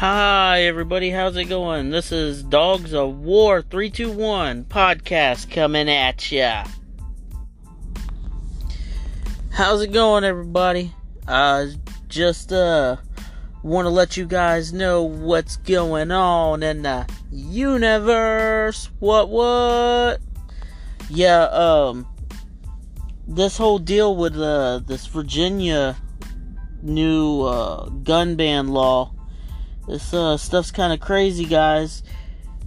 Hi, everybody. How's it going? This is Dogs of War 321 podcast coming at ya. How's it going, everybody? Uh, just, uh, want to let you guys know what's going on in the universe. What, what? Yeah, um, this whole deal with, uh, this Virginia new, uh, gun ban law this uh, stuff's kind of crazy, guys.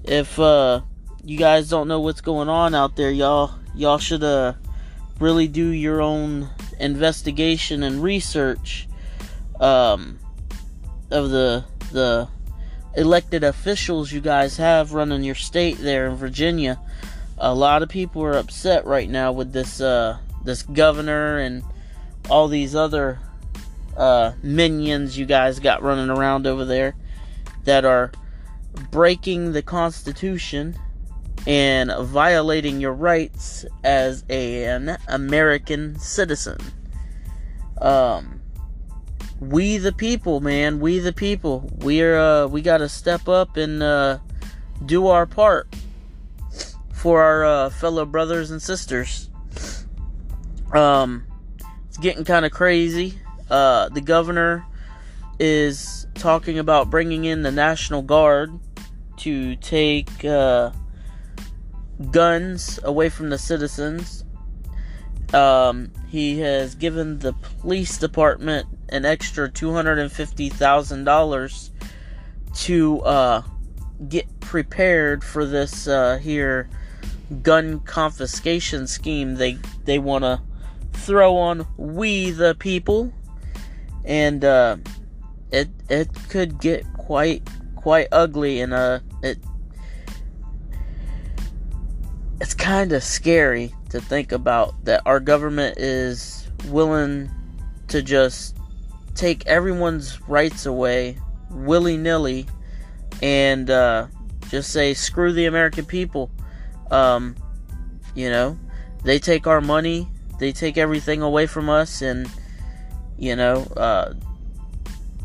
If uh, you guys don't know what's going on out there, y'all y'all should uh, really do your own investigation and research um, of the the elected officials you guys have running your state there in Virginia. A lot of people are upset right now with this uh, this governor and all these other uh, minions you guys got running around over there that are breaking the Constitution and violating your rights as an American citizen. Um, we the people, man, we the people, we're uh, we gotta step up and uh, do our part for our uh, fellow brothers and sisters. Um, it's getting kind of crazy. Uh, the governor is talking about bringing in the National Guard to take uh, guns away from the citizens. Um, he has given the police department an extra $250,000 to uh, get prepared for this uh, here gun confiscation scheme they they want to throw on we the people and uh, it it could get quite quite ugly and uh it it's kind of scary to think about that our government is willing to just take everyone's rights away willy-nilly and uh, just say screw the american people. Um, you know they take our money they take everything away from us and you know uh,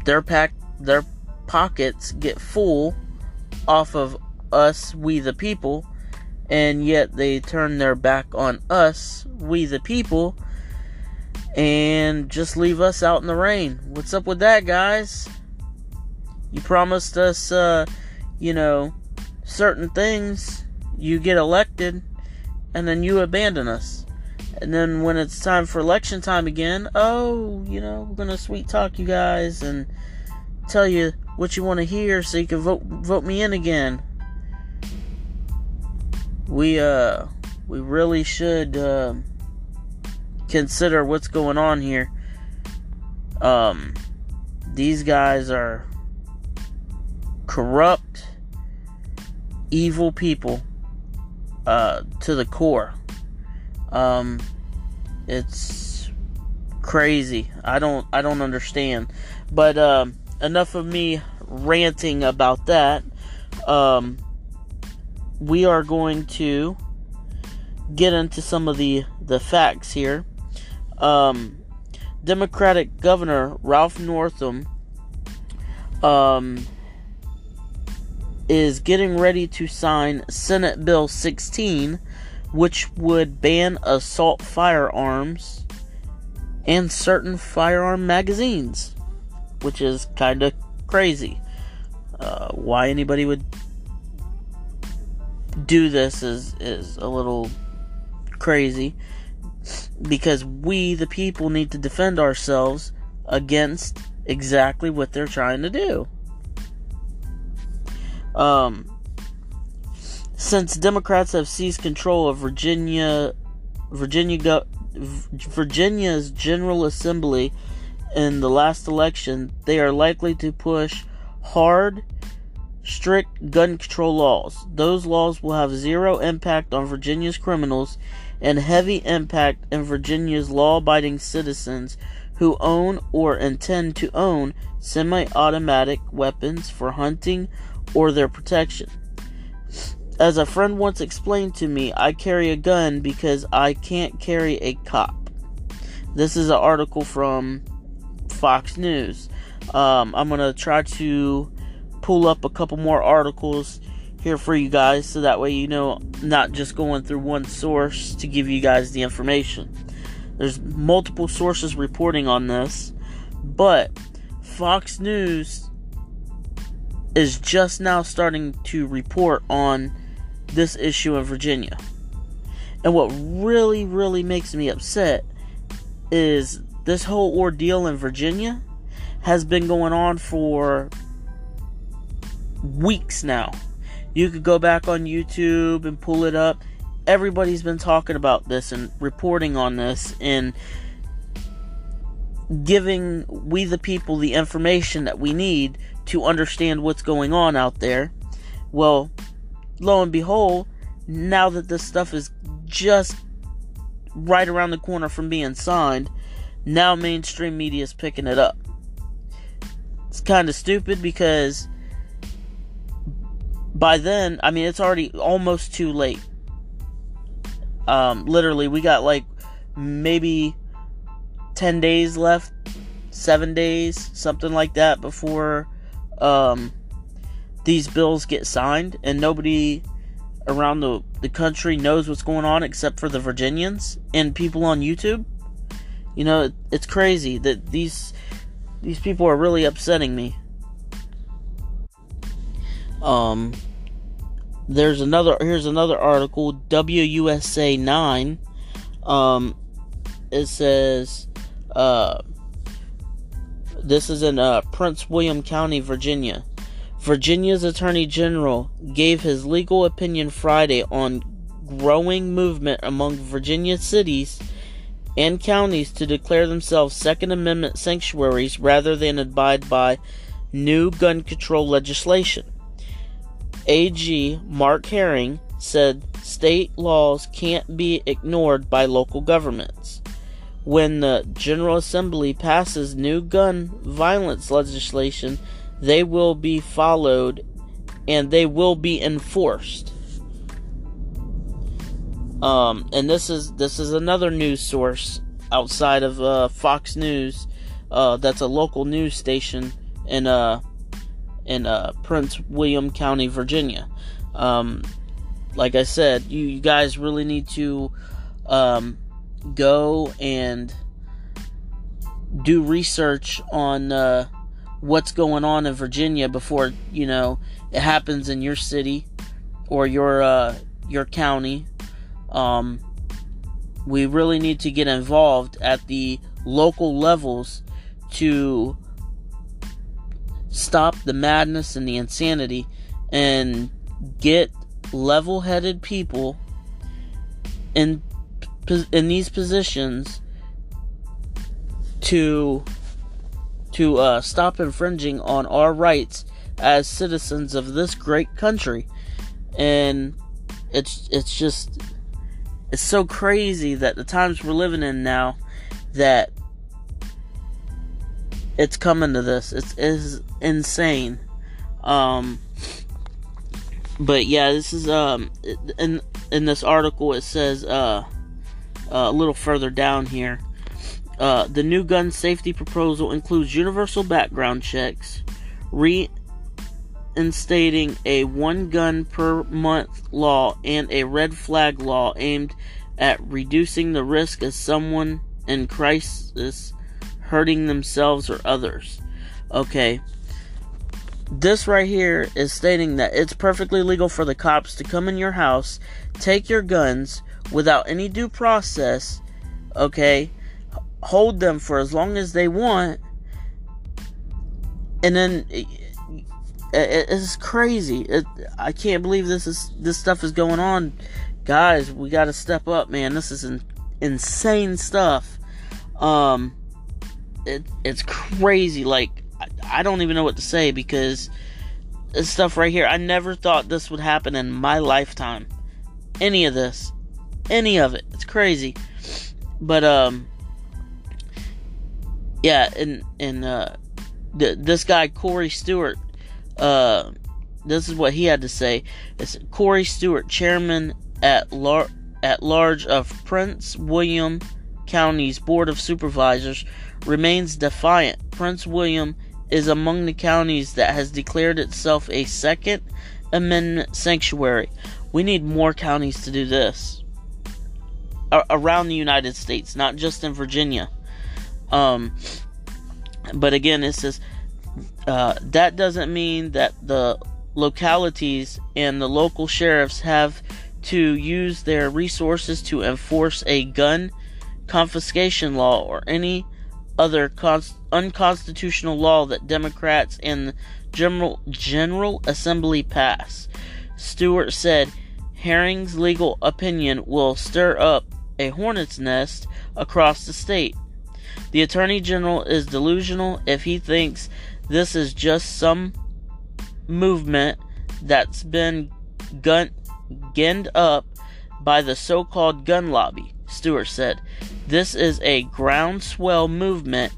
their pack their pockets get full off of us we the people and yet they turn their back on us we the people and just leave us out in the rain. What's up with that guys? You promised us uh you know certain things. You get elected and then you abandon us and then when it's time for election time again, oh, you know, we're gonna sweet talk you guys and tell you what you want to hear so you can vote vote me in again. We uh we really should uh, consider what's going on here. Um these guys are corrupt evil people uh to the core. Um, it's crazy. I don't I don't understand. But um, enough of me ranting about that. Um, we are going to get into some of the the facts here. Um, Democratic Governor Ralph Northam um, is getting ready to sign Senate Bill 16 which would ban assault firearms and certain firearm magazines, which is kind of crazy. Uh, why anybody would do this is is a little crazy because we the people need to defend ourselves against exactly what they're trying to do. Um since Democrats have seized control of Virginia, Virginia, Virginia's General Assembly in the last election, they are likely to push hard, strict gun control laws. Those laws will have zero impact on Virginia's criminals and heavy impact in Virginia's law abiding citizens who own or intend to own semi automatic weapons for hunting or their protection. As a friend once explained to me, I carry a gun because I can't carry a cop. This is an article from Fox News. Um, I'm going to try to pull up a couple more articles here for you guys so that way you know not just going through one source to give you guys the information. There's multiple sources reporting on this, but Fox News is just now starting to report on this issue in Virginia. And what really, really makes me upset is this whole ordeal in Virginia has been going on for weeks now. You could go back on YouTube and pull it up. Everybody's been talking about this and reporting on this and giving we the people the information that we need to understand what's going on out there. Well, lo and behold, now that this stuff is just right around the corner from being signed, now mainstream media is picking it up. It's kind of stupid because by then, I mean, it's already almost too late. Um, literally, we got like maybe 10 days left, 7 days, something like that, before um, these bills get signed, and nobody around the, the country knows what's going on except for the Virginians and people on YouTube. You know, it, it's crazy that these these people are really upsetting me. Um, there's another. Here's another article. WUSA nine. Um, it says, uh, this is in uh, Prince William County, Virginia. Virginia's Attorney General gave his legal opinion Friday on growing movement among Virginia cities and counties to declare themselves Second Amendment sanctuaries rather than abide by new gun control legislation. AG Mark Herring said state laws can't be ignored by local governments. When the General Assembly passes new gun violence legislation, they will be followed and they will be enforced. Um, and this is this is another news source outside of uh, Fox News. Uh, that's a local news station in uh, in uh, Prince William County, Virginia. Um, like I said, you, you, guys really need to um, go and do research on uh, what's going on in Virginia before you know it happens in your city or your uh, your county. Um, we really need to get involved at the local levels to stop the madness and the insanity and get level-headed people in in these positions to to uh, stop infringing on our rights as citizens of this great country and it's it's just it's so crazy that the times we're living in now that it's coming to this. It's, it's insane. Um, but yeah, this is um in in this article it says uh, uh a little further down here. Uh, the new gun safety proposal includes universal background checks, reinstating a one gun per month law, and a red flag law aimed at reducing the risk of someone in crisis hurting themselves or others. Okay. This right here is stating that it's perfectly legal for the cops to come in your house, take your guns without any due process, okay? Hold them for as long as they want. And then it, it, it's crazy. It, I can't believe this is this stuff is going on. Guys, we got to step up, man. This is in, insane stuff. Um it, it's crazy. Like, I, I don't even know what to say because this stuff right here, I never thought this would happen in my lifetime. Any of this. Any of it. It's crazy. But, um, yeah, and, and, uh, th- this guy, Corey Stewart, uh, this is what he had to say. It's Corey Stewart, chairman at, lar- at large of Prince William County's Board of Supervisors, remains defiant. Prince William is among the counties that has declared itself a Second Amendment sanctuary. We need more counties to do this around the United States, not just in Virginia. Um, but again, it says uh, that doesn't mean that the localities and the local sheriffs have to use their resources to enforce a gun confiscation law or any other unconstitutional law that Democrats and General General Assembly pass. Stewart said Herring's legal opinion will stir up a hornet's nest across the state. The Attorney General is delusional if he thinks this is just some movement that's been gun- ginned up by the so called gun lobby, Stewart said. This is a groundswell movement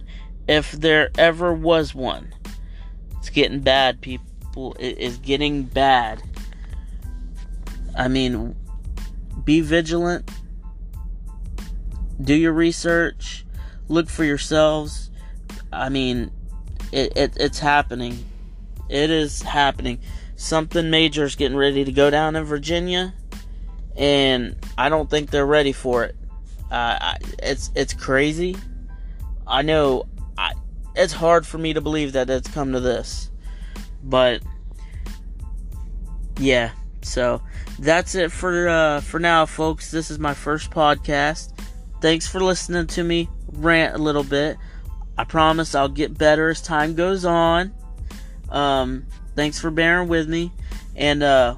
if there ever was one. It's getting bad, people. It is getting bad. I mean, be vigilant, do your research, look for yourselves. I mean, it, it it's happening. It is happening. Something major is getting ready to go down in Virginia, and I don't think they're ready for it. Uh, it's it's crazy. I know. I, it's hard for me to believe that it's come to this, but yeah. So that's it for uh, for now, folks. This is my first podcast. Thanks for listening to me rant a little bit. I promise I'll get better as time goes on. Um, thanks for bearing with me, and uh,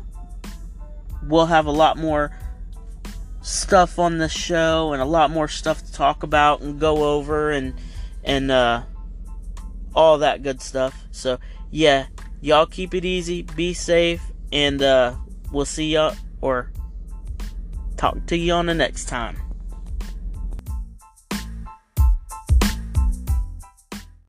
we'll have a lot more stuff on the show and a lot more stuff to talk about and go over and and uh, all that good stuff. So yeah, y'all keep it easy, be safe, and uh, we'll see y'all or talk to you on the next time.